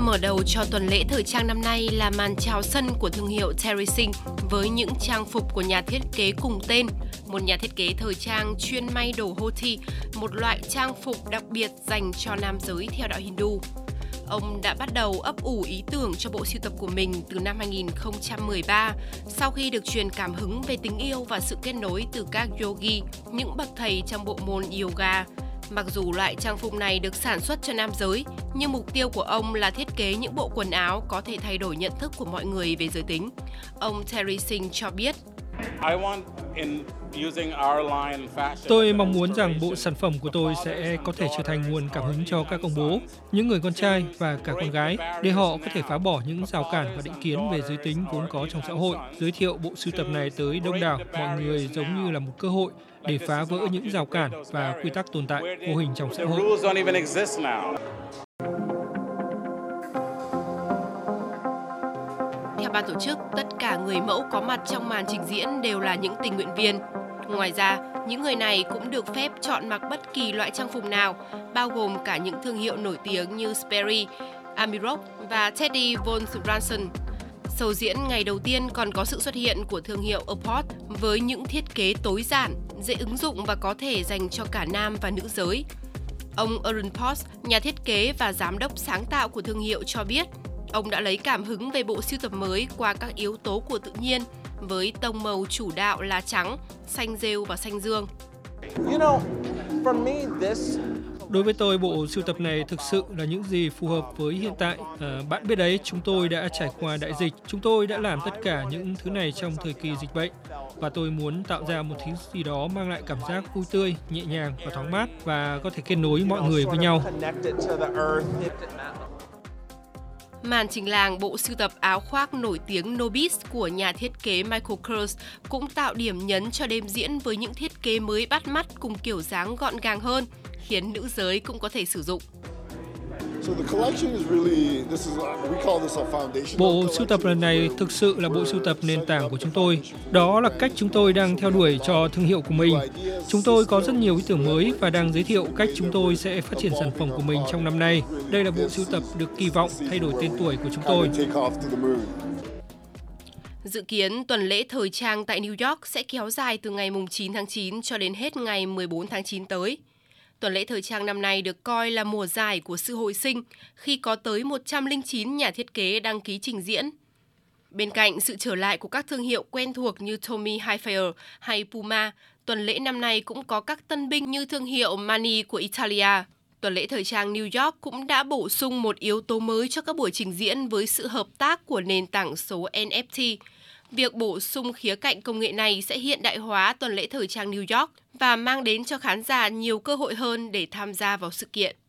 Mở đầu cho tuần lễ thời trang năm nay là màn chào sân của thương hiệu Terry Singh với những trang phục của nhà thiết kế cùng tên, một nhà thiết kế thời trang chuyên may đồ hoti, một loại trang phục đặc biệt dành cho nam giới theo đạo Hindu. Ông đã bắt đầu ấp ủ ý tưởng cho bộ sưu tập của mình từ năm 2013 sau khi được truyền cảm hứng về tình yêu và sự kết nối từ các yogi, những bậc thầy trong bộ môn yoga. Mặc dù loại trang phục này được sản xuất cho nam giới, nhưng mục tiêu của ông là thiết kế những bộ quần áo có thể thay đổi nhận thức của mọi người về giới tính. Ông Terry Singh cho biết. Tôi mong muốn rằng bộ sản phẩm của tôi sẽ có thể trở thành nguồn cảm hứng cho các ông bố, những người con trai và cả con gái để họ có thể phá bỏ những rào cản và định kiến về giới tính vốn có trong xã hội. Giới thiệu bộ sưu tập này tới đông đảo mọi người giống như là một cơ hội để phá vỡ những rào cản và quy tắc tồn tại vô hình trong xã hội. Theo ban tổ chức, tất cả người mẫu có mặt trong màn trình diễn đều là những tình nguyện viên. Ngoài ra, những người này cũng được phép chọn mặc bất kỳ loại trang phục nào, bao gồm cả những thương hiệu nổi tiếng như Sperry, Amirok và Teddy Von Branson. Sầu diễn ngày đầu tiên còn có sự xuất hiện của thương hiệu Aport với những thiết kế tối giản, dễ ứng dụng và có thể dành cho cả nam và nữ giới. Ông Aaron Post, nhà thiết kế và giám đốc sáng tạo của thương hiệu cho biết, ông đã lấy cảm hứng về bộ sưu tập mới qua các yếu tố của tự nhiên với tông màu chủ đạo là trắng, xanh rêu và xanh dương. You know, for me, this Đối với tôi, bộ sưu tập này thực sự là những gì phù hợp với hiện tại. À, bạn biết đấy, chúng tôi đã trải qua đại dịch. Chúng tôi đã làm tất cả những thứ này trong thời kỳ dịch bệnh. Và tôi muốn tạo ra một thứ gì đó mang lại cảm giác vui tươi, nhẹ nhàng và thoáng mát và có thể kết nối mọi người với nhau. Màn trình làng bộ sưu tập áo khoác nổi tiếng Nobis của nhà thiết kế Michael Kors cũng tạo điểm nhấn cho đêm diễn với những thiết kế mới bắt mắt cùng kiểu dáng gọn gàng hơn, khiến nữ giới cũng có thể sử dụng. Bộ sưu tập lần này thực sự là bộ sưu tập nền tảng của chúng tôi. Đó là cách chúng tôi đang theo đuổi cho thương hiệu của mình. Chúng tôi có rất nhiều ý tưởng mới và đang giới thiệu cách chúng tôi sẽ phát triển sản phẩm của mình trong năm nay. Đây là bộ sưu tập được kỳ vọng thay đổi tên tuổi của chúng tôi. Dự kiến tuần lễ thời trang tại New York sẽ kéo dài từ ngày 9 tháng 9 cho đến hết ngày 14 tháng 9 tới. Tuần lễ thời trang năm nay được coi là mùa giải của sự hồi sinh khi có tới 109 nhà thiết kế đăng ký trình diễn. Bên cạnh sự trở lại của các thương hiệu quen thuộc như Tommy Hilfiger hay Puma, tuần lễ năm nay cũng có các tân binh như thương hiệu Mani của Italia. Tuần lễ thời trang New York cũng đã bổ sung một yếu tố mới cho các buổi trình diễn với sự hợp tác của nền tảng số NFT, Việc bổ sung khía cạnh công nghệ này sẽ hiện đại hóa tuần lễ thời trang New York và mang đến cho khán giả nhiều cơ hội hơn để tham gia vào sự kiện.